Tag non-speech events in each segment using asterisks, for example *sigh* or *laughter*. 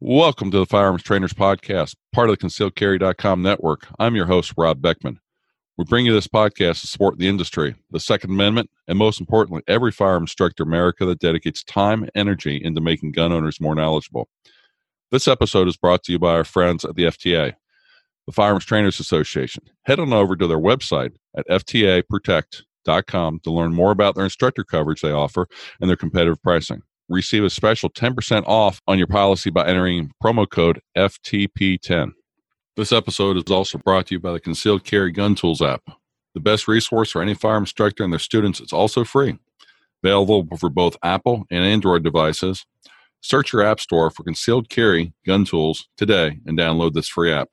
Welcome to the Firearms Trainers Podcast, part of the concealedcarry.com network. I'm your host, Rob Beckman. We bring you this podcast to support the industry, the Second Amendment, and most importantly, every firearm instructor in America that dedicates time and energy into making gun owners more knowledgeable. This episode is brought to you by our friends at the FTA, the Firearms Trainers Association. Head on over to their website at ftaprotect.com to learn more about their instructor coverage they offer and their competitive pricing receive a special 10% off on your policy by entering promo code FTP10. This episode is also brought to you by the Concealed Carry Gun Tools app. The best resource for any firearm instructor and their students. It's also free. Available for both Apple and Android devices. Search your app store for Concealed Carry Gun Tools today and download this free app.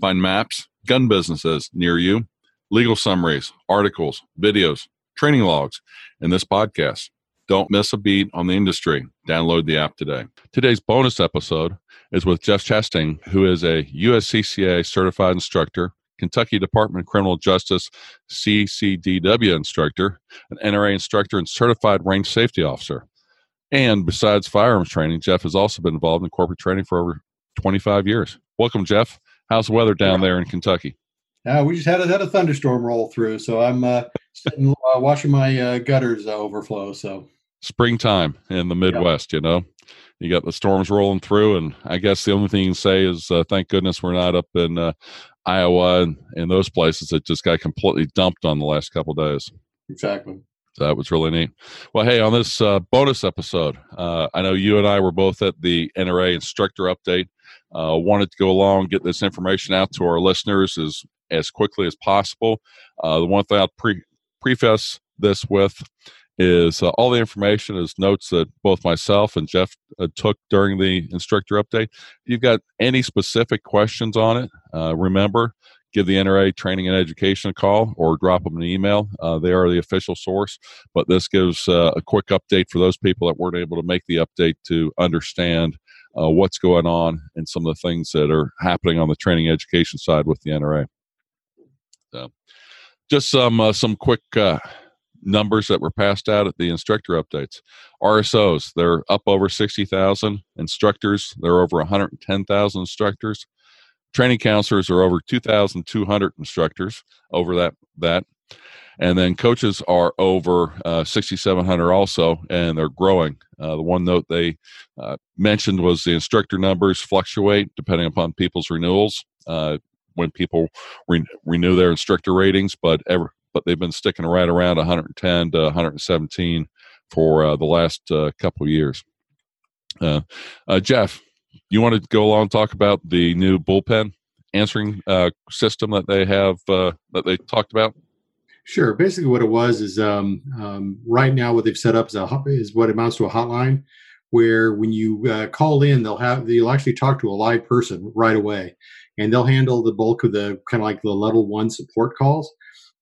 Find maps, gun businesses near you, legal summaries, articles, videos, training logs, and this podcast. Don't miss a beat on the industry. Download the app today. Today's bonus episode is with Jeff Chastain, who is a USCCA certified instructor, Kentucky Department of Criminal Justice CCDW instructor, an NRA instructor, and certified range safety officer. And besides firearms training, Jeff has also been involved in corporate training for over 25 years. Welcome, Jeff. How's the weather down there in Kentucky? Uh, we just had a, had a thunderstorm roll through, so I'm uh, sitting, uh, watching my uh, gutters overflow. So springtime in the Midwest, yep. you know. You got the storms rolling through, and I guess the only thing you can say is, uh, thank goodness we're not up in uh, Iowa and, and those places that just got completely dumped on the last couple days. Exactly. So that was really neat. Well, hey, on this uh, bonus episode, uh, I know you and I were both at the NRA instructor update. Uh, wanted to go along, get this information out to our listeners as as quickly as possible. Uh, the one thing I'll pre- preface this with is uh, all the information is notes that both myself and Jeff uh, took during the instructor update. If you've got any specific questions on it, uh, remember give the NRA Training and Education a call or drop them an email. Uh, they are the official source, but this gives uh, a quick update for those people that weren't able to make the update to understand uh, what's going on and some of the things that are happening on the training education side with the NRA. So, just some some quick numbers that were passed out at the instructor updates. RSOs, they're up over 60,000. Instructors, they're over 110,000 instructors. Training counselors are over 2,200 instructors over that that. And then coaches are over uh, 6,700 also, and they're growing. Uh, the one note they uh, mentioned was the instructor numbers fluctuate depending upon people's renewals uh, when people re- renew their instructor ratings, but ever, but they've been sticking right around 110 to 117 for uh, the last uh, couple years. Uh, uh, Jeff, you want to go along and talk about the new bullpen answering uh, system that they have uh, that they talked about? Sure. Basically, what it was is um, um, right now what they've set up is, a, is what amounts to a hotline, where when you uh, call in, they'll have they'll actually talk to a live person right away, and they'll handle the bulk of the kind of like the level one support calls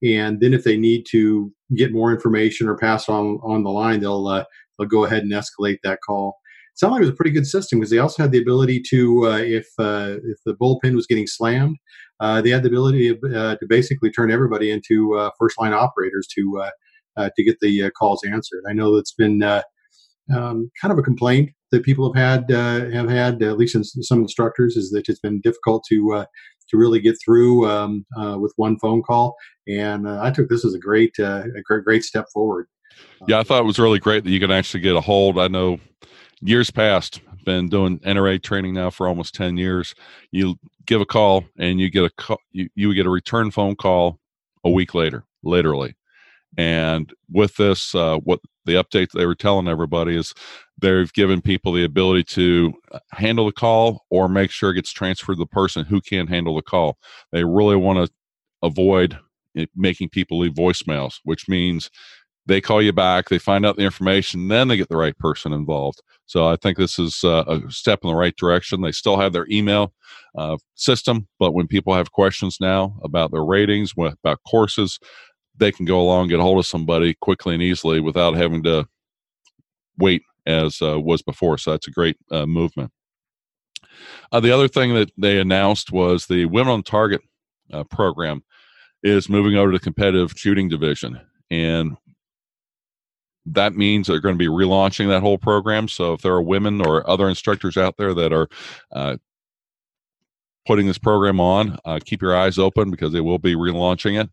and then if they need to get more information or pass on on the line, they'll uh, they'll go ahead and escalate that call. It sounded like it was a pretty good system because they also had the ability to, uh, if uh, if the bullpen was getting slammed, uh, they had the ability uh, to basically turn everybody into uh, first line operators to to get the calls answered. I know that's been um, kind of a complaint that people have had have had at least in some instructors is that it's been difficult to to really get through um, uh, with one phone call. And uh, I took this as a great, uh, a great, great step forward. Yeah, I thought it was really great that you can actually get a hold. I know years past, been doing NRA training now for almost 10 years. You give a call and you get a call, you, you get a return phone call a week later, literally. And with this, uh, what the update they were telling everybody is they've given people the ability to uh, handle the call or make sure it gets transferred to the person who can handle the call. They really want to avoid making people leave voicemails, which means they call you back, they find out the information, then they get the right person involved. So I think this is uh, a step in the right direction. They still have their email uh, system, but when people have questions now about their ratings, about courses, they can go along get a hold of somebody quickly and easily without having to wait as uh, was before. So that's a great uh, movement. Uh, the other thing that they announced was the Women on Target uh, program is moving over to the competitive shooting division. And that means they're going to be relaunching that whole program. So if there are women or other instructors out there that are uh, putting this program on, uh, keep your eyes open because they will be relaunching it.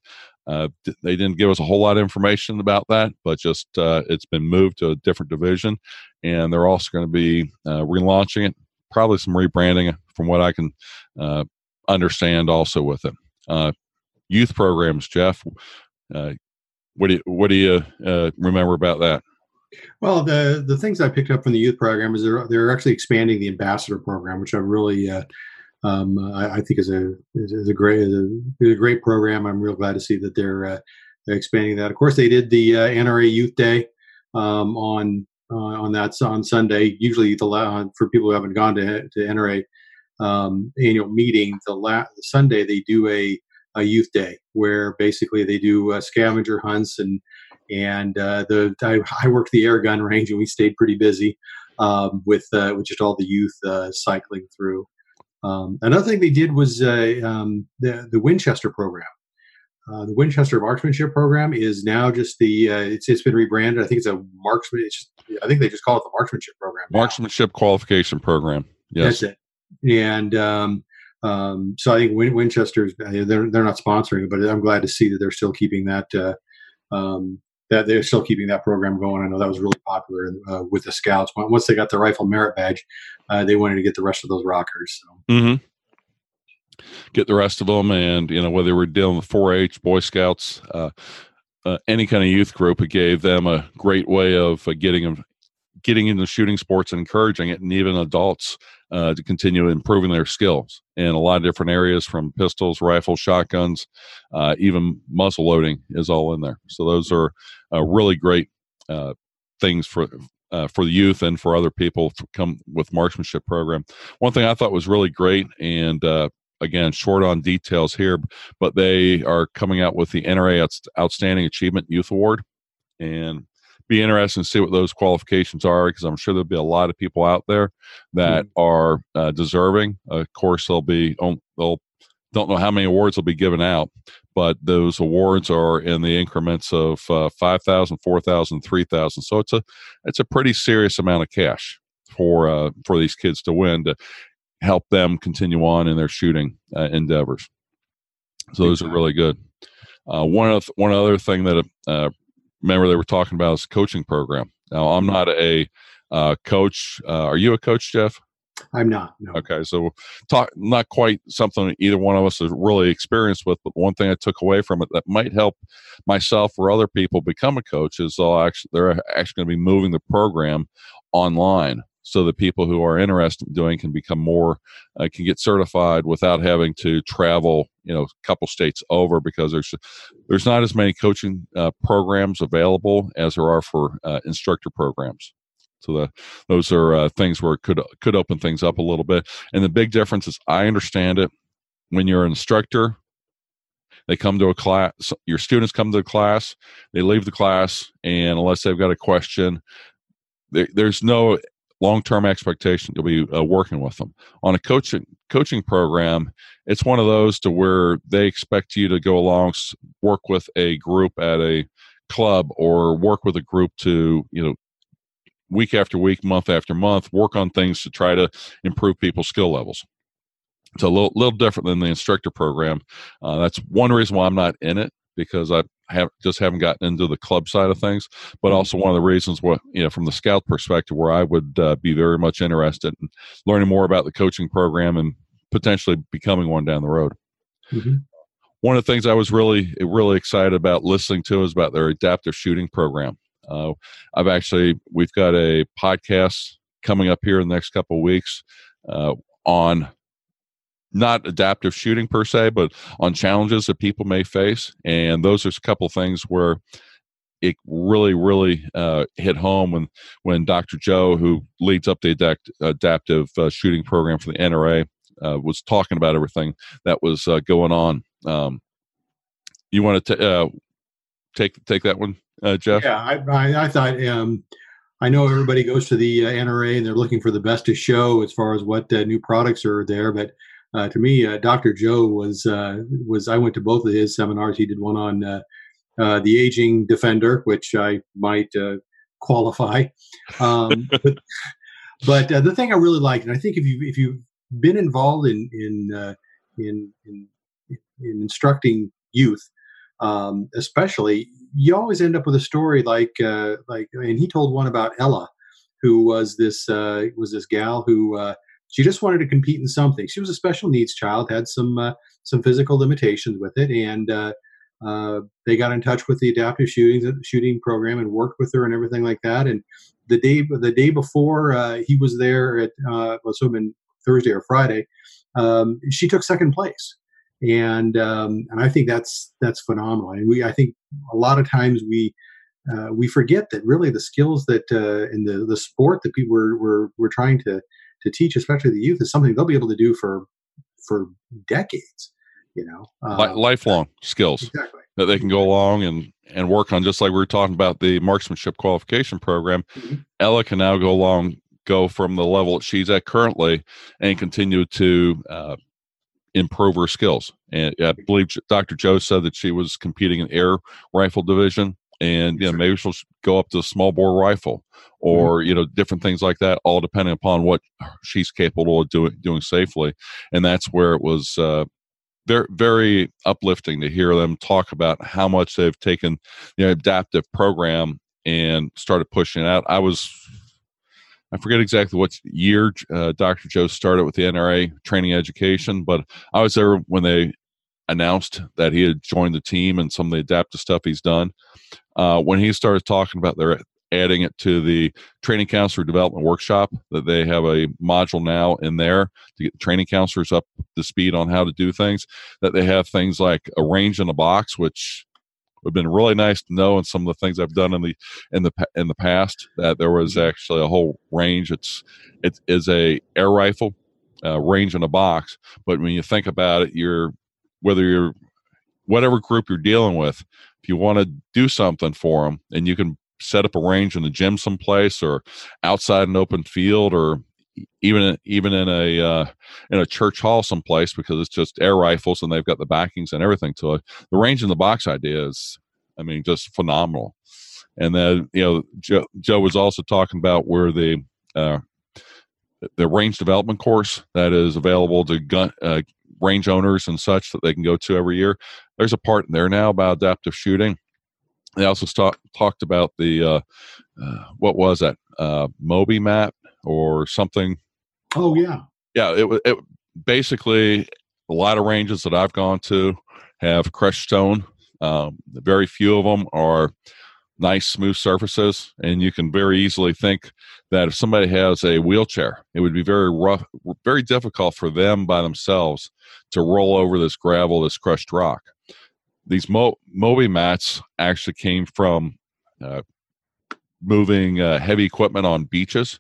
Uh, they didn't give us a whole lot of information about that, but just uh, it's been moved to a different division, and they're also going to be uh, relaunching it. Probably some rebranding, from what I can uh, understand, also with it. Uh, youth programs, Jeff. Uh, what do you, what do you remember about that? Well, the the things I picked up from the youth program is they're they're actually expanding the ambassador program, which I'm really um, I, I, think is a is, a great is a, is a, great program. I'm real glad to see that they're, uh, expanding that. Of course, they did the uh, NRA Youth Day um, on uh, on that on Sunday. Usually, the for people who haven't gone to to NRA um, annual meeting, the, la- Sunday they do a a youth day where basically they do uh, scavenger hunts and and uh, the I, I, worked the air gun range and we stayed pretty busy um, with uh, with just all the youth uh, cycling through. Um, another thing they did was uh, um, the the Winchester program. Uh, the Winchester Marksmanship program is now just the uh, it's it's been rebranded. I think it's a marksman. It's just, I think they just call it the Marksmanship program. Now. Marksmanship qualification program. Yes, that's it. And um, um, so I think Win- Winchester's uh, they're they're not sponsoring it, but I'm glad to see that they're still keeping that uh, um, that they're still keeping that program going. I know that was really popular uh, with the scouts. Once they got the rifle merit badge, uh, they wanted to get the rest of those rockers. So. Mm-hmm. Get the rest of them, and you know whether we're dealing with 4-H, Boy Scouts, uh, uh, any kind of youth group, it gave them a great way of uh, getting them getting into shooting sports and encouraging it, and even adults uh, to continue improving their skills in a lot of different areas from pistols, rifles, shotguns, uh, even muzzle loading is all in there. So those are uh, really great uh, things for. Uh, for the youth and for other people to come with marksmanship program. One thing I thought was really great, and uh, again, short on details here, but they are coming out with the NRA Outstanding Achievement Youth Award, and be interested to see what those qualifications are because I'm sure there'll be a lot of people out there that mm-hmm. are uh, deserving. Of course, they'll be they'll don't know how many awards will be given out, but those awards are in the increments of uh, 5,000, 4,000, 3,000. So it's a it's a pretty serious amount of cash for uh, for these kids to win to help them continue on in their shooting uh, endeavors. So those are really good. Uh, one of one other thing that uh, remember they were talking about this coaching program. Now, I'm mm-hmm. not a uh, coach. Uh, are you a coach, Jeff? I'm not. No. Okay, so talk not quite something either one of us is really experienced with, but one thing I took away from it that might help myself or other people become a coach is they'll actually they're actually going to be moving the program online so that people who are interested in doing can become more uh, can get certified without having to travel you know a couple states over because there's there's not as many coaching uh, programs available as there are for uh, instructor programs. So the, those are uh, things where it could could open things up a little bit. And the big difference is i understand it. When you're an instructor they come to a class your students come to the class they leave the class and unless they've got a question there, there's no long term expectation you'll be uh, working with them. On a coaching coaching program it's one of those to where they expect you to go along work with a group at a club or work with a group to you know week after week month after month work on things to try to improve people's skill levels. It's a little, little different than the instructor program. Uh, that's one reason why i'm not in it because I have just haven't gotten into the club side of things, but mm-hmm. also one of the reasons what you know from the scout perspective where I would uh, be very much interested in learning more about the coaching program and potentially becoming one down the road. Mm-hmm. One of the things I was really really excited about listening to is about their adaptive shooting program. Uh, I've actually we've got a podcast coming up here in the next couple of weeks uh, on not adaptive shooting per se, but on challenges that people may face. And those are a couple things where it really, really uh, hit home when when Dr. Joe, who leads up the adapt, adaptive uh, shooting program for the NRA, uh, was talking about everything that was uh, going on. Um, you want to uh, take take that one, uh, Jeff? Yeah, I, I, I thought. Um, I know everybody goes to the NRA and they're looking for the best to show as far as what new products are there, but uh, to me, uh, Dr. Joe was uh, was I went to both of his seminars. He did one on uh, uh, the aging defender, which I might uh, qualify. *laughs* Um, but but uh, the thing I really like, and I think if you if you've been involved in in in, in, in instructing youth, um, especially, you always end up with a story like uh, like, and he told one about Ella, who was this uh, was this gal who uh, she just wanted to compete in something. She was a special needs child, had some uh, some physical limitations with it, and uh, uh, they got in touch with the adaptive shooting shooting program and worked with her and everything like that. And the day the day before uh, he was there at uh, well, so been Thursday or Friday, um, she took second place, and um, and I think that's that's phenomenal. And we I think a lot of times we uh, we forget that really the skills that uh, in the the sport that people were were, were trying to to teach, especially the youth, is something they'll be able to do for for decades. You know, uh, lifelong skills exactly. that they can go along and and work on. Just like we were talking about the marksmanship qualification program, mm-hmm. Ella can now go along, go from the level that she's at currently, and continue to uh, improve her skills. And I believe Dr. Joe said that she was competing in air rifle division and you know maybe she'll go up to a small bore rifle mm-hmm. or you know different things like that all depending upon what she's capable of doing doing safely and that's where it was uh, very very uplifting to hear them talk about how much they've taken the you know, adaptive program and started pushing it out i was I forget exactly what year uh, Dr. Joe started with the NRA training education, but I was there when they announced that he had joined the team and some of the adaptive stuff he's done uh, when he started talking about their adding it to the training counselor development workshop that they have a module now in there to get the training counselors up to speed on how to do things that they have things like a range in a box which would have been really nice to know and some of the things I've done in the in the in the past that there was mm-hmm. actually a whole range it's it is a air rifle uh, range in a box but when you think about it you're whether you're whatever group you're dealing with, if you want to do something for them and you can set up a range in the gym someplace or outside an open field or even even in a uh, in a church hall someplace because it's just air rifles and they've got the backings and everything to it. The range in the box idea is, I mean, just phenomenal. And then you know, Joe, Joe was also talking about where the uh, the range development course that is available to gun, uh, range owners and such that they can go to every year. There's a part in there now about adaptive shooting. They also talk, talked about the uh, uh, what was that uh, Mobi map or something. Oh yeah, yeah. It it basically a lot of ranges that I've gone to have crushed stone. Um, very few of them are nice smooth surfaces and you can very easily think that if somebody has a wheelchair it would be very rough very difficult for them by themselves to roll over this gravel this crushed rock. These Mo- Mobi-Mats actually came from uh, moving uh, heavy equipment on beaches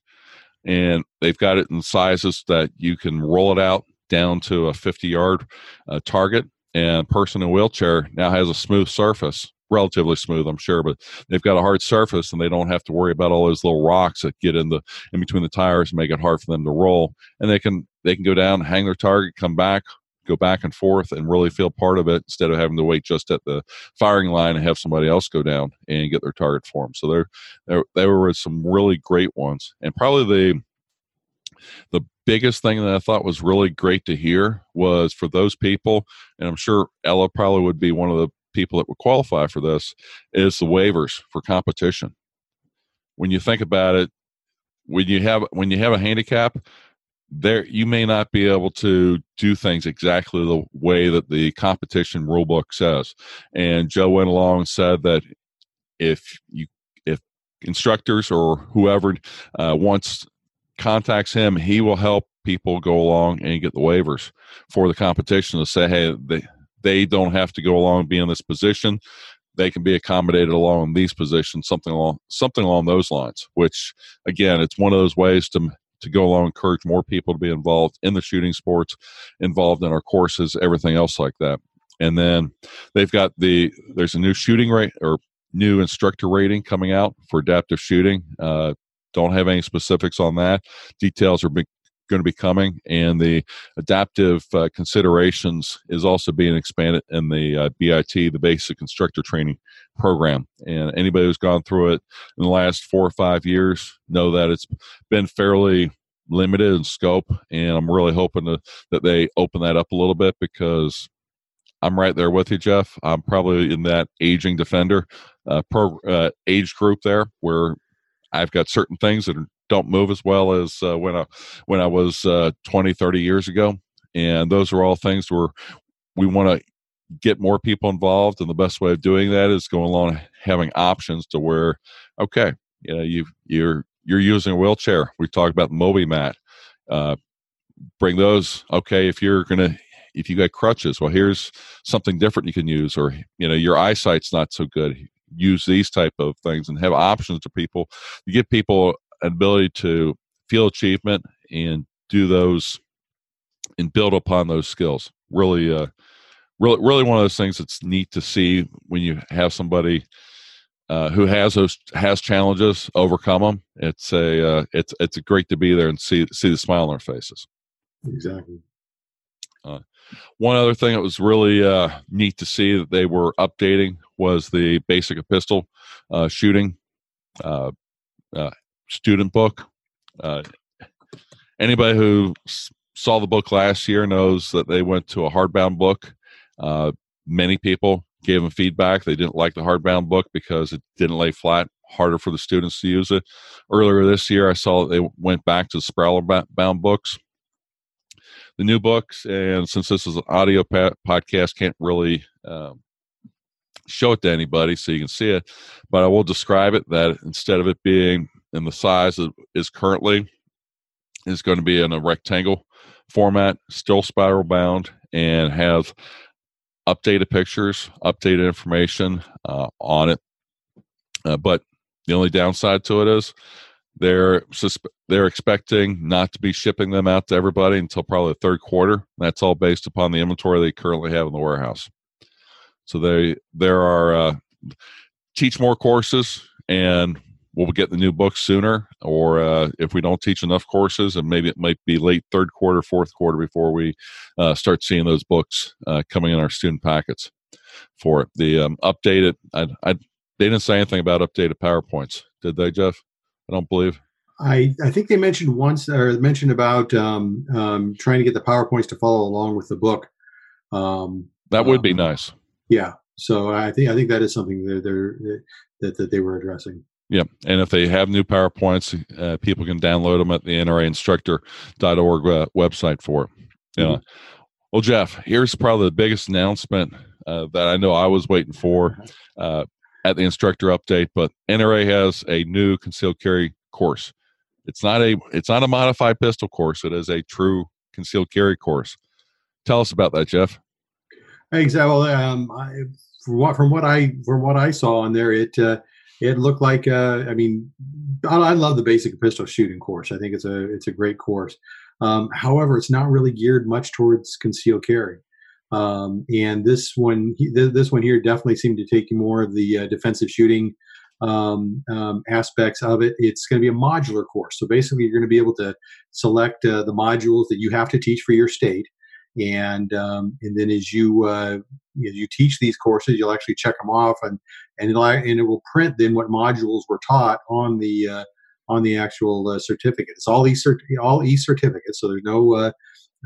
and they've got it in sizes that you can roll it out down to a 50 yard uh, target and person in wheelchair now has a smooth surface relatively smooth, I'm sure, but they've got a hard surface and they don't have to worry about all those little rocks that get in the in between the tires and make it hard for them to roll. And they can they can go down, hang their target, come back, go back and forth, and really feel part of it instead of having to wait just at the firing line and have somebody else go down and get their target for them. So there, there, there were some really great ones, and probably the the biggest thing that I thought was really great to hear was for those people, and I'm sure Ella probably would be one of the people that would qualify for this is the waivers for competition. When you think about it, when you have when you have a handicap, there you may not be able to do things exactly the way that the competition rulebook says. And Joe went along and said that if you if instructors or whoever uh, wants contacts him, he will help people go along and get the waivers for the competition to say, hey, they, they don't have to go along and be in this position. They can be accommodated along these positions, something along something along those lines. Which again, it's one of those ways to to go along encourage more people to be involved in the shooting sports, involved in our courses, everything else like that. And then they've got the there's a new shooting rate or new instructor rating coming out for adaptive shooting. Uh, don't have any specifics on that. Details are being going to be coming, and the adaptive uh, considerations is also being expanded in the uh, BIT, the Basic Instructor Training Program. And anybody who's gone through it in the last four or five years know that it's been fairly limited in scope, and I'm really hoping to, that they open that up a little bit because I'm right there with you, Jeff. I'm probably in that aging defender uh, pro, uh, age group there where I've got certain things that don't move as well as uh, when I when I was uh, 20, 30 years ago, and those are all things where we want to get more people involved, and the best way of doing that is going along having options to where, okay, you know, you you're you're using a wheelchair. We talked about Mobi-Mat. Uh, bring those. Okay, if you're gonna if you got crutches, well, here's something different you can use, or you know, your eyesight's not so good. Use these type of things and have options to people. You give people ability to feel achievement and do those and build upon those skills. Really, uh, really, really one of those things that's neat to see when you have somebody uh, who has those has challenges, overcome them. It's a uh, it's it's great to be there and see see the smile on their faces. Exactly. Uh, one other thing that was really uh, neat to see that they were updating was the basic pistol uh, shooting uh, uh, student book. Uh, anybody who s- saw the book last year knows that they went to a hardbound book. Uh, many people gave them feedback. They didn't like the hardbound book because it didn't lay flat, harder for the students to use it. Earlier this year, I saw that they went back to the bound books. The new books, and since this is an audio pa- podcast, can't really um, show it to anybody so you can see it, but I will describe it that instead of it being in the size it is currently, is going to be in a rectangle format, still spiral bound, and have updated pictures, updated information uh, on it. Uh, but the only downside to it is they're susp- they're expecting not to be shipping them out to everybody until probably the third quarter. That's all based upon the inventory they currently have in the warehouse. So they there are uh, teach more courses, and we'll get the new books sooner. Or uh, if we don't teach enough courses, and maybe it might be late third quarter, fourth quarter before we uh, start seeing those books uh, coming in our student packets for it. The um, updated, I, I, they didn't say anything about updated powerpoints, did they, Jeff? I don't believe. I, I think they mentioned once or mentioned about um, um, trying to get the PowerPoints to follow along with the book. Um, that would be um, nice. Yeah. So I think I think that is something that they're that, that they were addressing. Yeah, and if they have new PowerPoints, uh, people can download them at the NRAinstructor.org uh, website for it. Yeah. Mm-hmm. Well, Jeff, here's probably the biggest announcement uh, that I know I was waiting for uh, at the instructor update. But NRA has a new concealed carry course. It's not a it's not a modified pistol course. It is a true concealed carry course. Tell us about that, Jeff. Exactly. Um, I, from what from what I from what I saw on there, it uh, it looked like uh, I mean I, I, love the basic pistol shooting course. I think it's a it's a great course. Um, however, it's not really geared much towards concealed carry. Um, and this one this one here definitely seemed to take more of the uh, defensive shooting um, um, aspects of it. It's going to be a modular course. So basically, you're going to be able to select uh, the modules that you have to teach for your state and um, and then as you uh, as you teach these courses, you'll actually check them off, and and it'll and it will print then what modules were taught on the uh, on the actual uh, certificate. It's all e all e certificates, so there's no uh,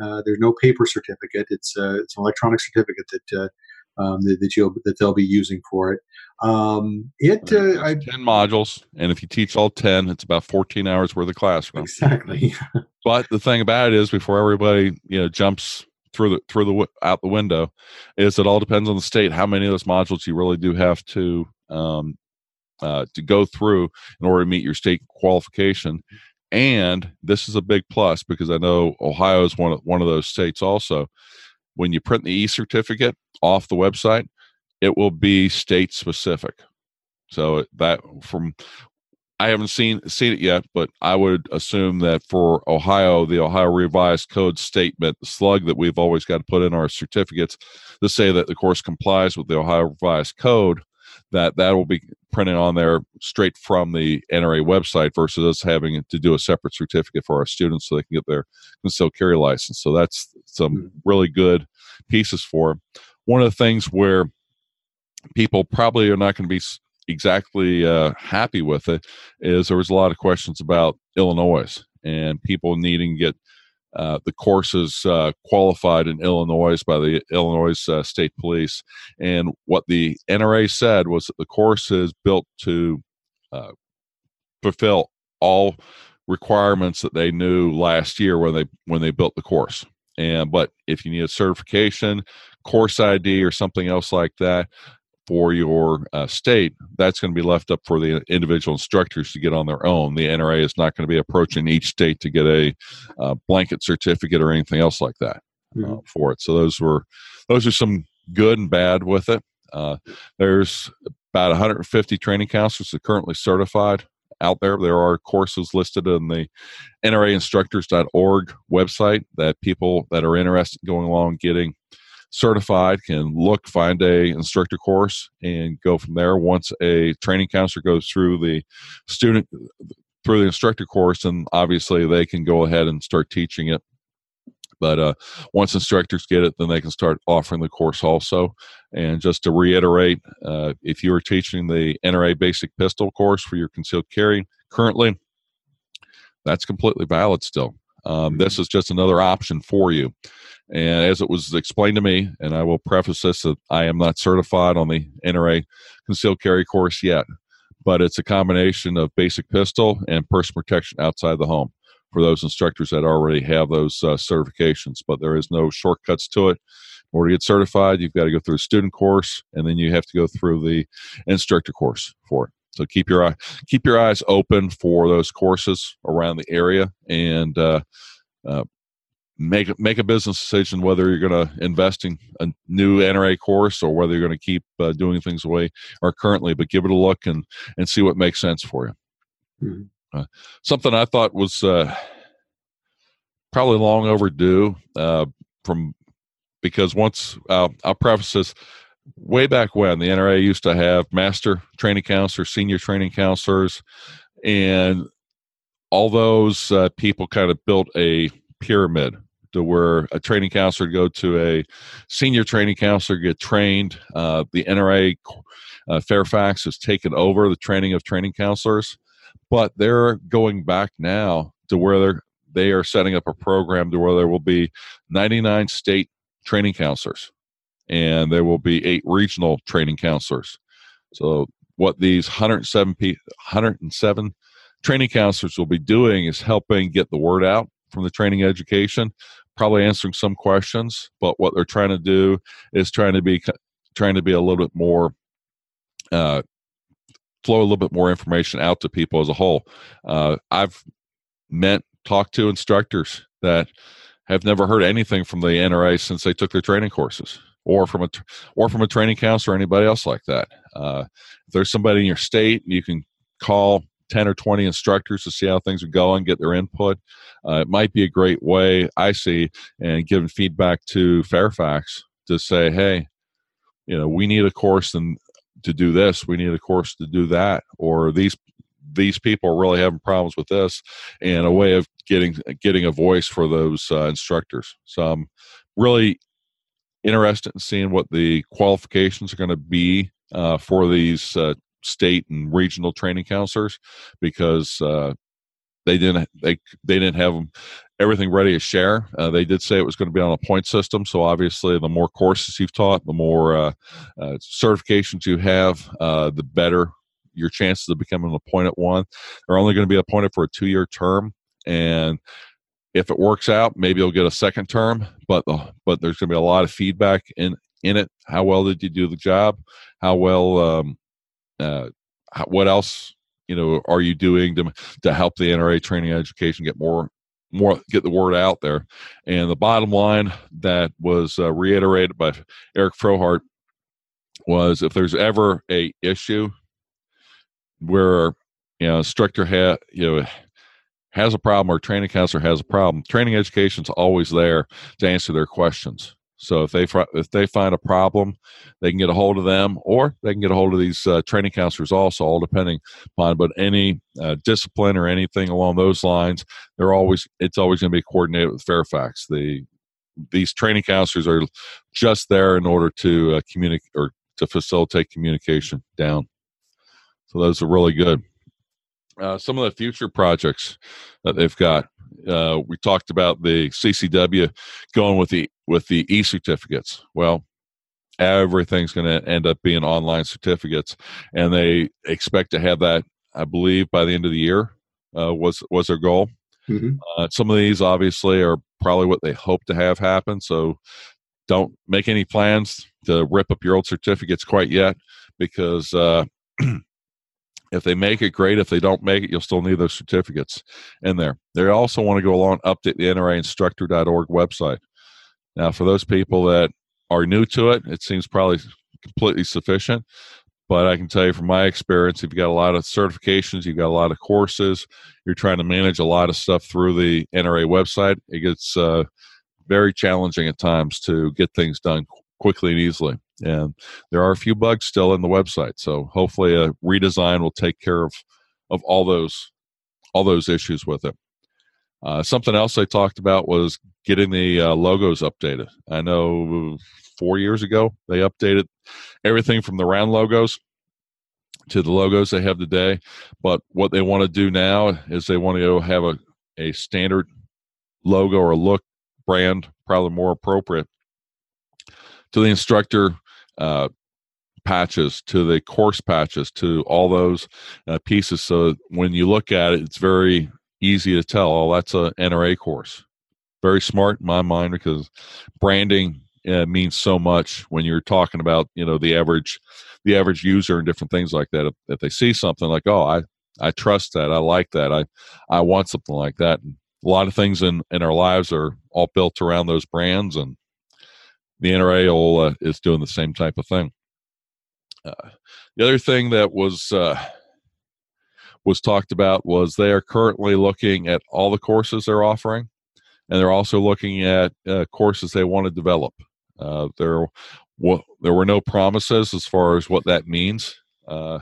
uh, there's no paper certificate. It's uh, it's an electronic certificate that. Um, that, that you'll that they'll be using for it. Um, it I, ten modules, and if you teach all ten, it's about fourteen hours worth of classroom. Exactly. *laughs* but the thing about it is, before everybody you know jumps through the through the out the window is it all depends on the state how many of those modules you really do have to um, uh, to go through in order to meet your state qualification. And this is a big plus because i know ohio is one of one of those states also. When you print the e-certificate off the website it will be state specific so that from I haven't seen seen it yet, but I would assume that for Ohio, the Ohio Revised Code statement, the slug that we've always got to put in our certificates to say that the course complies with the Ohio Revised Code, that that will be printed on there straight from the NRA website versus us having to do a separate certificate for our students so they can get their concealed carry license. So that's some mm-hmm. really good pieces for. One of the things where people probably are not going to be exactly uh, happy with it is there was a lot of questions about Illinois and people needing to get uh, the courses uh, qualified in Illinois by the Illinois uh, State Police. And what the NRA said was that the course is built to uh, fulfill all requirements that they knew last year when they when they built the course. And but if you need a certification, course ID, or something else like that, for your uh, state, that's going to be left up for the individual instructors to get on their own. The NRA is not going to be approaching each state to get a uh, blanket certificate or anything else like that uh, mm-hmm. for it. So those were those are some good and bad with it. Uh, there's about 150 training counselors that are currently certified out there. There are courses listed in the NRAinstructors.org website that people that are interested in going along getting certified can look find a instructor course and go from there. Once a training counselor goes through the student through the instructor course and obviously they can go ahead and start teaching it. But uh, once instructors get it then they can start offering the course also. And just to reiterate uh, if you are teaching the nra basic pistol course for your concealed carry currently that's completely valid still um, this is just another option for you and as it was explained to me, and I will preface this that I am not certified on the NRA concealed carry course yet, but it's a combination of basic pistol and person protection outside the home for those instructors that already have those uh, certifications. But there is no shortcuts to it. In order to get certified, you've got to go through a student course, and then you have to go through the instructor course for it. So keep your eye, keep your eyes open for those courses around the area, and uh, uh, make make a business decision whether you're going to invest in a new NRA course or whether you're going to keep uh, doing things the way are currently. But give it a look and and see what makes sense for you. Mm-hmm. Uh, something I thought was uh, probably long overdue uh, from because once I'll preface this. Way back when the NRA used to have master training counselors, senior training counselors, and all those uh, people kind of built a pyramid to where a training counselor go to a senior training counselor get trained. Uh, the NRA uh, Fairfax has taken over the training of training counselors, but they're going back now to where they're they are setting up a program to where there will be 99 state training counselors and there will be eight regional training counselors. So what these 107 107 training counselors will be doing is helping get the word out from the training education, probably answering some questions. But what they're trying to do is trying to be trying to be a little bit more uh, flow a little bit more information out to people as a whole. Uh, I've met talked to instructors that have never heard anything from the NRA since they took their training courses, or from a or from a training counselor or anybody else like that. Uh, if there's somebody in your state, you can call 10 or 20 instructors to see how things are going, get their input. Uh, it might be a great way, I see, and giving feedback to Fairfax to say, hey, you know, we need a course and to do this, we need a course to do that, or these these people are really having problems with this, and a way of getting getting a voice for those uh, instructors. So I'm really interested in seeing what the qualifications are going to be uh, for these uh, state and regional training counselors because uh, they didn't they they didn't have everything ready to share. Uh, they did say it was going to be on a point system, so obviously the more courses you've taught, the more uh, uh certifications you have, the better your chances of becoming an appointed one. They're only going to be appointed for a two year term, and if it works out, maybe you'll get a second term. But but there's going to be a lot of feedback in in it. How well did you do the job? How well um, uh, what else you know are you doing to to help the NRA training education get more more get the word out there? And the bottom line that was uh, reiterated by Eric Frohardt was if there's ever a issue where you know instructor ha- you know has a problem or training counselor has a problem, training education is always there to answer their questions. So if they if they find a problem, they can get a hold of them, or they can get a hold of these uh, training counselors also, all depending upon. But any uh, discipline or anything along those lines, they're always it's always going to be coordinated with Fairfax. The these training counselors are just there in order to uh, communicate or to facilitate communication down. So those are really good. Uh, some of the future projects that they've got. Uh, we talked about the CCW going with the with the e certificates. Well, everything's going to end up being online certificates, and they expect to have that, I believe, by the end of the year. Uh, was was their goal. Mm-hmm. Uh, some of these obviously are probably what they hope to have happen. So don't make any plans to rip up your old certificates quite yet, because uh, *clears throat* if they make it, great. If they don't make it, you'll still need those certificates in there. They also want to go along update the NRA instructor.org website. Now, for those people that are new to it, it seems probably completely sufficient. But I can tell you from my experience, if you've got a lot of certifications, you've got a lot of courses, you're trying to manage a lot of stuff through the NRA website, it gets uh, very challenging at times to get things done quickly and easily. And there are a few bugs still in the website, so hopefully a redesign will take care of of all those all those issues with it. Uh, something else I talked about was getting the uh, logos updated. I know four years ago they updated everything from the round logos to the logos they have today. But what they want to do now is they want to have a, a standard logo or look brand, probably more appropriate to the instructor uh, patches to the course patches to all those uh, pieces. So when you look at it it's very easy to tell oh that's a nra course very smart in my mind because branding uh, means so much when you're talking about you know the average the average user and different things like that. If, if they see something like oh i i trust that i like that i i want something like that. And a lot of things in in our lives are all built around those brands and the nra will, is doing the same type of thing uh, the other thing that was uh, was talked about was they are currently looking at all the courses they're offering, and they're also looking at uh, courses they want to develop. Uh, there, w- there were no promises as far as what that means. Uh,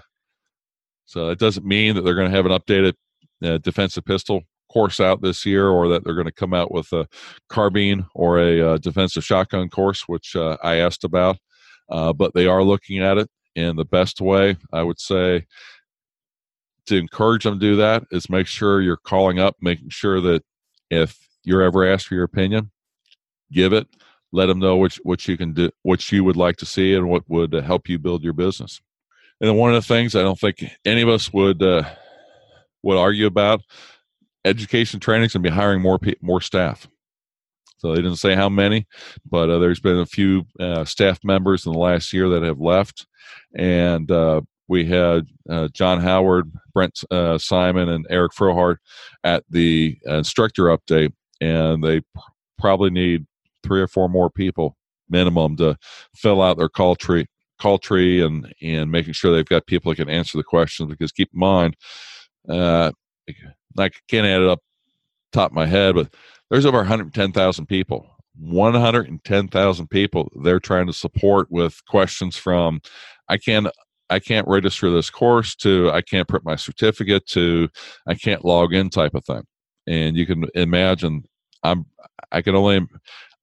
so it doesn't mean that they're going to have an updated uh, defensive pistol course out this year, or that they're going to come out with a carbine or a uh, defensive shotgun course, which uh, I asked about. but they are looking at it, and the best way I would say to encourage them to do that is make sure you're calling up, making sure that if you're ever asked for your opinion, give it. Let them know which what you can do, what you would like to see, and what would uh, help you build your business. And one of the things I don't think any of us would uh, would argue about education training is going to be hiring more more staff. So they didn't say how many, but uh, there's been a few uh, staff members in the last year that have left, and uh, we had uh, John Howard, Brent uh, Simon, and Eric Frohardt at the instructor update, and they pr- probably need three or four more people minimum to fill out their call tree call tree and and making sure they've got people that can answer the questions because keep in mind uh i can't add it up top of my head but there's over 110,000 people. 110,000 people they're trying to support with questions from I can't I can't register this course to I can't print my certificate to I can't log in type of thing. And you can imagine I'm I can only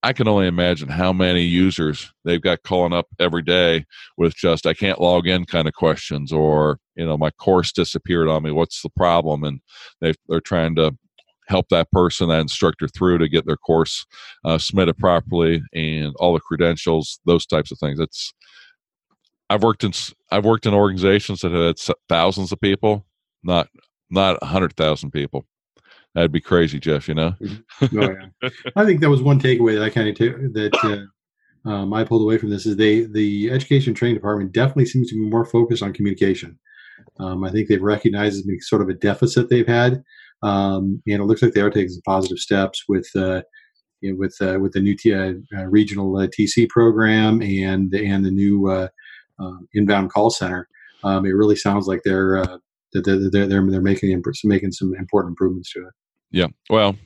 I can only imagine how many users they've got calling up every day with just I can't log in kind of questions or you know my course disappeared on me what's the problem and they they're trying to help that person, that instructor through to get their course uh, submitted properly and all the credentials, those types of things. It's I've worked in I've worked in organizations that had thousands of people, not not a hundred thousand people. That'd be crazy, Jeff. You know. Mm-hmm. oh, yeah. I think that was one takeaway that I kind of t- that uh, um, I pulled away from this is they the education training department definitely seems to be more focused on communication. Um, I think they've recognized as sort of a deficit they've had um, and it looks like they are taking some positive steps with uh, you know, with uh, with the new T- uh, regional uh, TC program and and the new uh, um, inbound call center. Um, it really sounds like they're uh, they're, they're they're they're making making some important improvements to it. Yeah, well,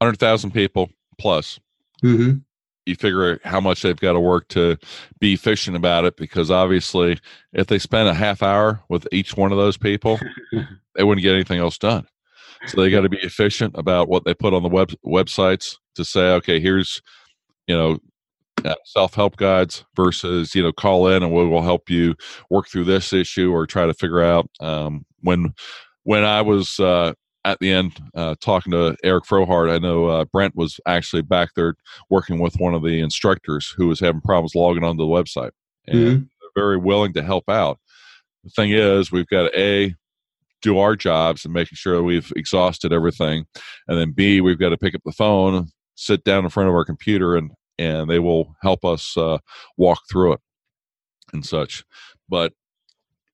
hundred thousand people plus. Mm-hmm. you figure out how much they've got to work to be efficient about it because obviously if they spend a half hour with each one of those people *laughs* they wouldn't get anything else done so they got to be efficient about what they put on the web websites to say okay here's you know uh, self-help guides versus you know call in and we will help you work through this issue or try to figure out um, when when i was uh, at the end uh, talking to Eric Frohardt, I know uh, Brent was actually back there working with one of the instructors who was having problems logging onto the website, and mm-hmm. they're very willing to help out. The thing is, we've got to a do our jobs and making sure we've exhausted everything, and then b we've got to pick up the phone, sit down in front of our computer, and and they will help us uh, walk through it and such. But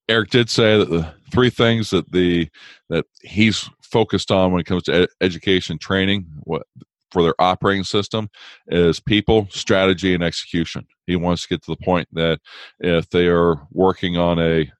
Eric did say that the three things that the that he's focused on when it comes to ed- education training what for their operating system is people, strategy, and execution. He wants to get to the point that if they are working on a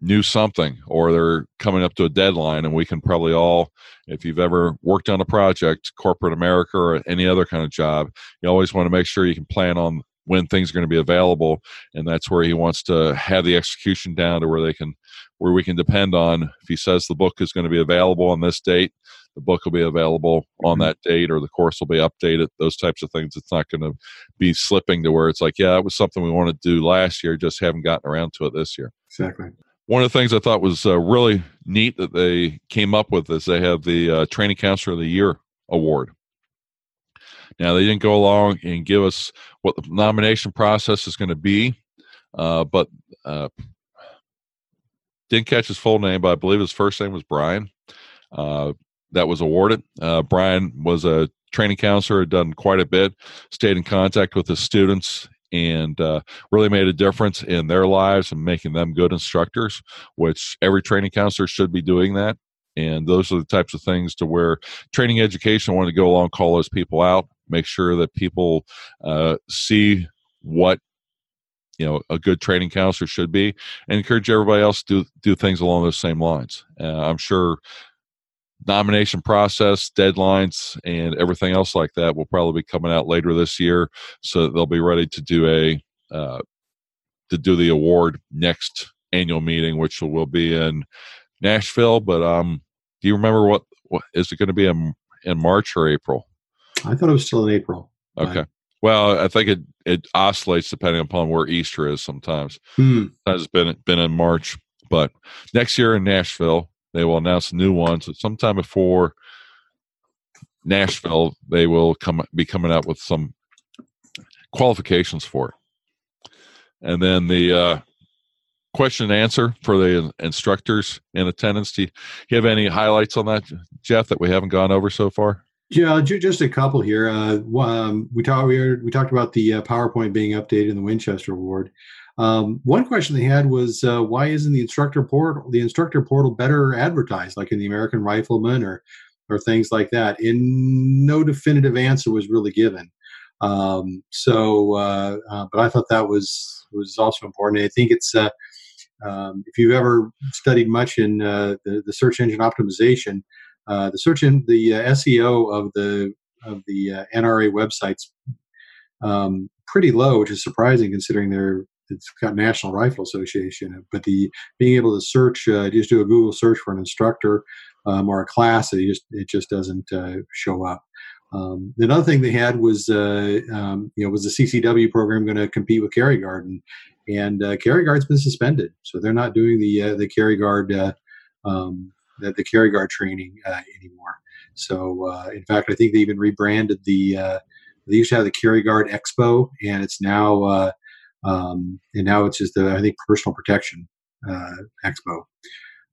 new something or they're coming up to a deadline and we can probably all if you've ever worked on a project corporate america or any other kind of job you always want to make sure you can plan on when things are going to be available and that's where he wants to have the execution down to where they can where we can depend on. If he says the book is going to be available on this date the book will be available on mm-hmm. that date or the course will be updated those types of things. It's not going to be slipping to where it's like yeah it was something we wanted to do last year just haven't gotten around to it this year. Exactly. One of the things i thought was uh, really neat that they came up with is they have the uh, training counselor of the year award now, they didn't go along and give us what the nomination process is going to be, uh, but uh, didn't catch his full name, but I believe his first name was Brian. Uh, that was awarded. Uh, Brian was a training counselor, had done quite a bit, stayed in contact with his students, and uh, really made a difference in their lives and making them good instructors, which every training counselor should be doing that. And those are the types of things to where training education wanted to go along, call those people out, make sure that people uh, see what you know a good training counselor should be and encourage everybody else to do, things along those same lines. Uh, i'm sure nomination process deadlines and everything else like that will probably be coming out later this year so they'll be ready to do a uh, to do the award next annual meeting which will be in nashville but um do you remember what, what is it going to be in, in march or april I thought it was still in April. Okay. Well, I think it, it oscillates depending upon where Easter is sometimes. Hmm. Has been been in March, but next year in Nashville they will announce new ones. So sometime before Nashville, they will come be coming out with some qualifications for it. And then the uh, question and answer for the instructors in attendance. Do you have any highlights on that, Jeff, that we haven't gone over so far? Yeah, just a couple here. Uh, um, we talked we, we talked about the uh, PowerPoint being updated in the Winchester Award. Um, one question they had was uh, why isn't the instructor portal the instructor portal better advertised, like in the American Rifleman or or things like that? And no definitive answer was really given. Um, so, uh, uh, but I thought that was was also important. I think it's uh, um, if you've ever studied much in the, the search engine optimization. Uh, the search in the uh, SEO of the of the uh, NRA websites um, pretty low, which is surprising considering they're it's got National Rifle Association. But the being able to search, uh, just do a Google search for an instructor um, or a class, it just it just doesn't uh, show up. Um, another thing they had was, uh, um, you know, was the CCW program going to compete with Carry Guard, and, uh, Carry Guard's been suspended, so they're not doing the uh, the Carry Guard um, the, the carry guard training uh, anymore. So, uh, in fact, I think they even rebranded the. Uh, they used to have the Carry Guard Expo, and it's now uh, um, and now it's just the I think Personal Protection uh, Expo.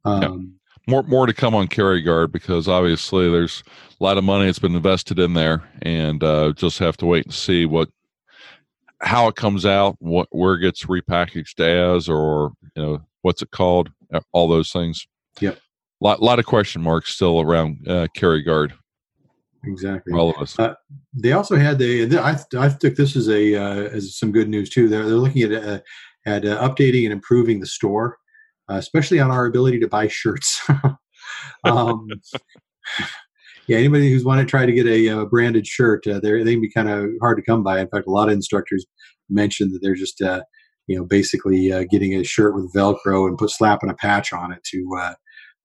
Um, More more to come on Carry Guard because obviously there's a lot of money that's been invested in there, and uh, just have to wait and see what how it comes out, what where it gets repackaged as, or you know what's it called, all those things. Yep lot lot of question marks still around uh, carry guard. Exactly. All of us. Uh, they also had the. I I took this as a uh, as some good news too. They're they're looking at uh, at uh, updating and improving the store, uh, especially on our ability to buy shirts. *laughs* um, *laughs* yeah, anybody who's want to try to get a, a uh, branded shirt, uh, they can be kind of hard to come by. In fact, a lot of instructors mentioned that they're just, uh, you know, basically uh, getting a shirt with Velcro and put slapping a patch on it to uh,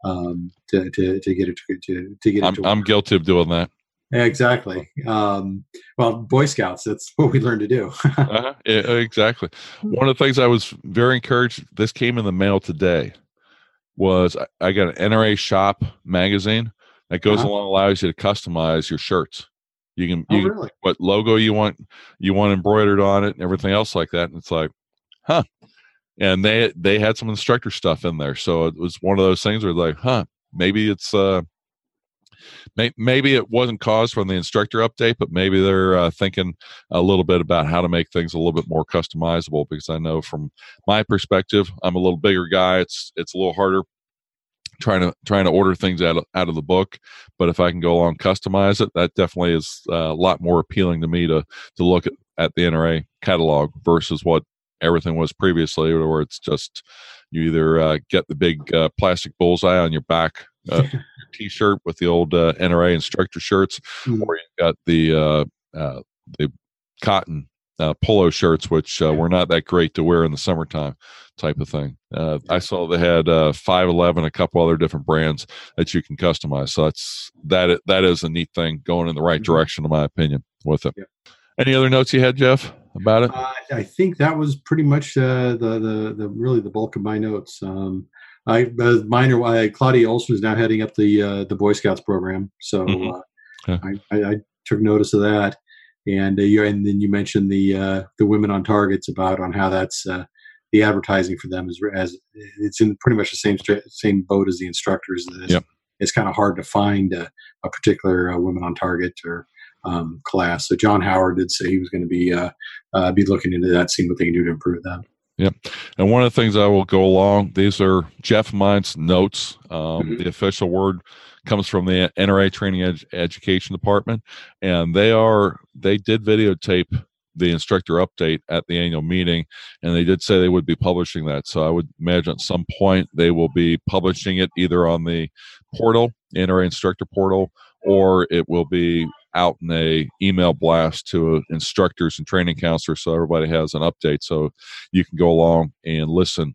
um, to, to, to get it to, to, to get it. I'm, to I'm guilty of doing that. Exactly. Um, well, Boy Scouts, that's *laughs* what we learned to do. *laughs* uh-huh. yeah, exactly. One of the things I was very encouraged, this came in the mail today, was I got an NRA shop magazine that goes uh-huh. along, allows you to customize your shirts. You can, oh, you, really? what logo you want, you want embroidered on it and everything else like that. And it's like, huh. And they, they had some instructor stuff in there. So it was one of those things where like, huh, maybe it's, uh, maybe it wasn't caused from the instructor update, but maybe they're uh, thinking a little bit about how to make things a little bit more customizable. Because I know from my perspective, I'm a little bigger guy. It's it's a little harder trying to trying to order things out of, out of the book. But if I can go along customize it, that definitely is uh, a lot more appealing to me to to look at, at the NRA catalog versus what everything was previously, where it's just you either uh, get the big uh, plastic bullseye on your back uh, t-shirt with the old uh, NRA instructor shirts, mm-hmm. or you've got the uh, uh the cotton uh, polo shirts, which uh, were not that great to wear in the summertime, type of thing. I saw they had five eleven, a couple other different brands that you can customize. So that's that. That is a neat thing, going in the right mm-hmm. direction, in my opinion, with it. Yeah. Any other notes you had, Jeff, about it? I think that was pretty much the, the the really the bulk of my notes. Um, I uh, minor uh, Claudia Olson is now heading up the uh, the Boy Scouts program, so mm-hmm. uh. I, I, I, took notice of that. And uh, you and then you mentioned the uh, the women on targets about on how that's uh, the advertising for them is as it's in pretty much the same same boat as the instructors. It's, yep. it's kind of hard to find a, a particular women on target or um, class. So John Howard did say he was going to be uh be looking into that, seeing what they can do to improve that. Yep. And one of the things I will go along, these are Jeff Mines notes. Um, mm-hmm. The official word comes from the NRA Training Ed- Education Department, and they are they did videotape the instructor update at the annual meeting, and they did say they would be publishing that. So I would imagine at some point they will be publishing it either on the portal, NRA Instructor portal, or it will be out in a email blast to instructors and training counselors so everybody has an update so you can go along and listen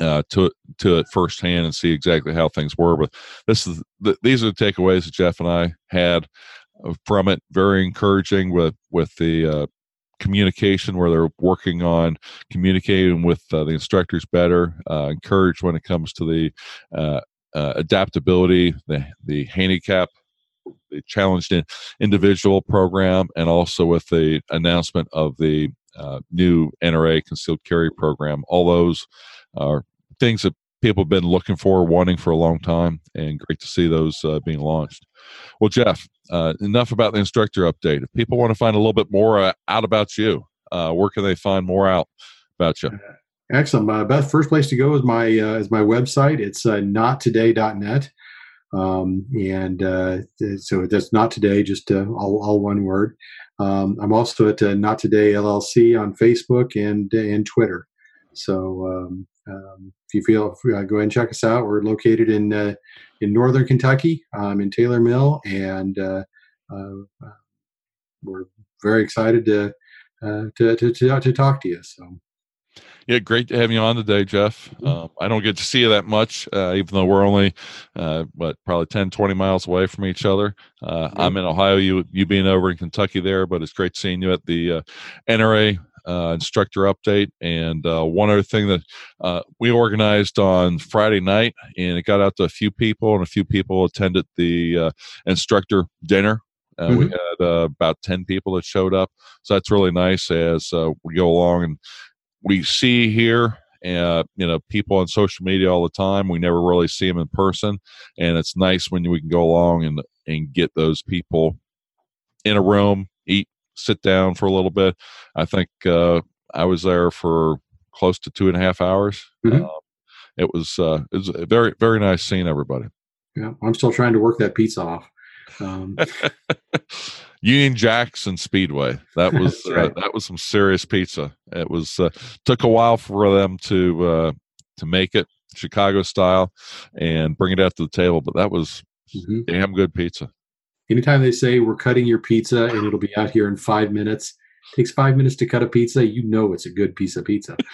uh, to to it firsthand and see exactly how things were. But this is the, these are the takeaways that Jeff and I had from it. Very encouraging with with the uh, communication where they're working on communicating with uh, the instructors better. Uh, encouraged when it comes to the uh, uh, adaptability, the the handicap the challenged individual program and also with the announcement of the uh, new NRA concealed carry program. All those are things that people have been looking for, wanting for a long time, and great to see those uh, being launched. Well, Jeff, uh, enough about the instructor update. If people want to find a little bit more uh, out about you, uh, where can they find more out about you? Excellent. My best first place to go is my uh, is my website. It's uh, nottoday.net. Um, and uh, so that's not today, just uh, all, all, one word. Um, I'm also at uh, Not Today LLC on Facebook and and Twitter. So um, um if you feel, uh, go ahead and check us out. We're located in uh, in northern Kentucky, um, in Taylor Mill, and uh, we're very excited to, to, to to talk to you. So. Yeah, great to have you on today, Jeff. Mm-hmm. Um, I don't get to see you that much, uh, even though we're only, uh, what, probably 10, 20 miles away from each other. Uh, mm-hmm. I'm in Ohio, you you being over in Kentucky there, but it's great seeing you at the uh, NRA uh, instructor update. And uh, one other thing that we organized on Friday night, and it got out to a few people, and a few people attended the instructor dinner uh, mm-hmm. We had uh, about 10 people that showed up. So that's really nice as uh, we go along and we see here uh, you know people on social media all the time. We never really see them in person and it's nice when we can go along and and get those people in a room eat sit down for a little bit. I think uh, i was there for close to two and a half hours. Mm-hmm. uh, it was uh, it was very very nice seeing everybody. Yeah i'm still trying to work that pizza off um. *laughs* Union Jackson Speedway. That *laughs* was uh, right. uh, that was some serious pizza. It was uh, took a while for them to uh, to make it Chicago style and bring it out to the table, but that was Mm-hmm. Damn good pizza. Anytime they say we're cutting your pizza and it'll be out here in five minutes, takes five minutes to cut a pizza, you know it's a good piece of pizza. *laughs*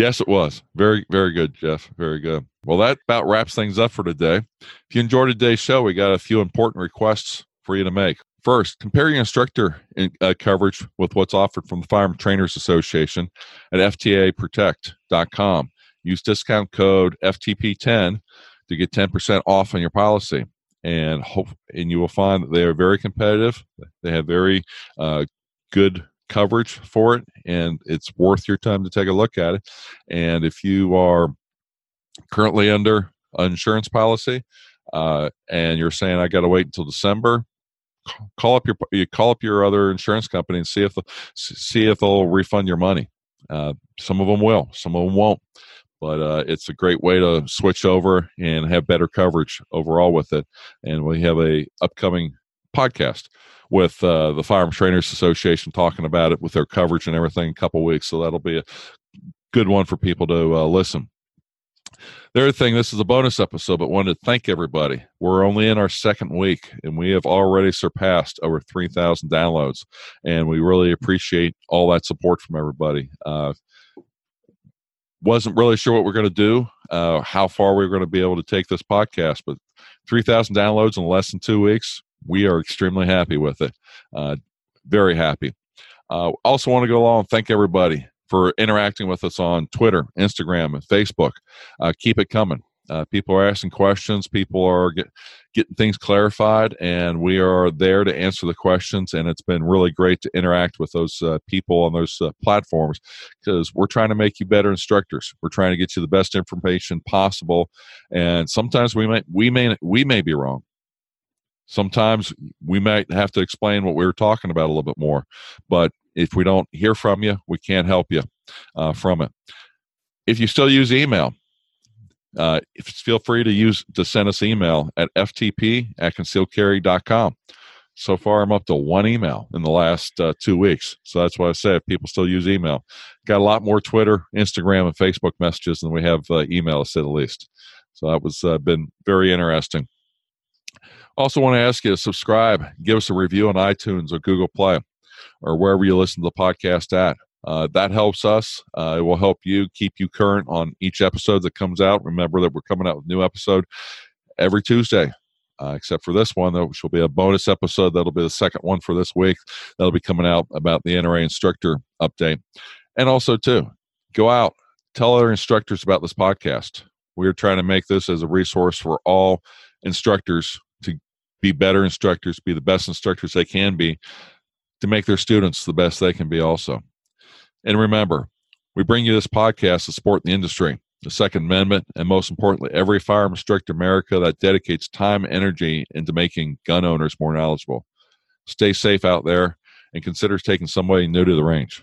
yes, it was. Very, very good, Jeff. Very good. Well, that about wraps things up for today. If you enjoyed today's show, we got a few important requests for you to make. First, compare your instructor in, uh, coverage with what's offered from the Firearm Trainers Association at FTAProtect.com. Use discount code FTP10 to get 10% off on your policy. And hope, and you will find that they are very competitive. They have very uh, good coverage for it, and it's worth your time to take a look at it. And if you are currently under an insurance policy uh, and you're saying I got to wait until December, call up your you call up your other insurance company and see if the, see if they'll refund your money. Uh, some of them will, some of them won't, but uh, it's a great way to switch over and have better coverage overall with it. And we have a upcoming podcast with uh, the Firearms Trainers Association talking about it with their coverage and everything a couple weeks. So that'll be a good one for people to uh, listen. The other thing, this is a bonus episode, but wanted to thank everybody. We're only in our second week, and we have already surpassed over 3,000 downloads, and we really appreciate all that support from everybody. Uh, wasn't really sure what we're going to do, uh, how far we are going to be able to take this podcast, but 3,000 downloads in less than two weeks, we are extremely happy with it. Uh, very happy. Uh, also, want to go along and thank everybody for interacting with us on Twitter, Instagram, and Facebook. Uh, keep it coming. Uh, people are asking questions. People are get, getting things clarified, and we are there to answer the questions. And it's been really great to interact with those uh, people on those uh, platforms because we're trying to make you better instructors. We're trying to get you the best information possible, and sometimes we may we may we may be wrong. Sometimes we might have to explain what we were talking about a little bit more, but if we don't hear from you, we can't help you uh, from it. If you still use email, uh, feel free to use to send us email at ftp at concealedcarry.com. So far, I'm up to one email in the last uh, two weeks. So that's why I say if people still use email, got a lot more Twitter, Instagram, and Facebook messages than we have uh, email, to say the least. So that was uh, been very interesting. Also, want to ask you to subscribe, give us a review on iTunes or Google Play or wherever you listen to the podcast at. Uh, that helps us. Uh, it will help you keep you current on each episode that comes out. Remember that we're coming out with new episode every Tuesday, uh, except for this one, which will be a bonus episode. That'll be the second one for this week. That'll be coming out about the NRA instructor update. And also, too, go out, tell other instructors about this podcast. We're trying to make this as a resource for all instructors to be better instructors, be the best instructors they can be, to make their students the best they can be also. And remember, we bring you this podcast to support the industry, the Second Amendment, and most importantly, every firearm instructor in America that dedicates time and energy into making gun owners more knowledgeable. Stay safe out there and consider taking somebody new to the range.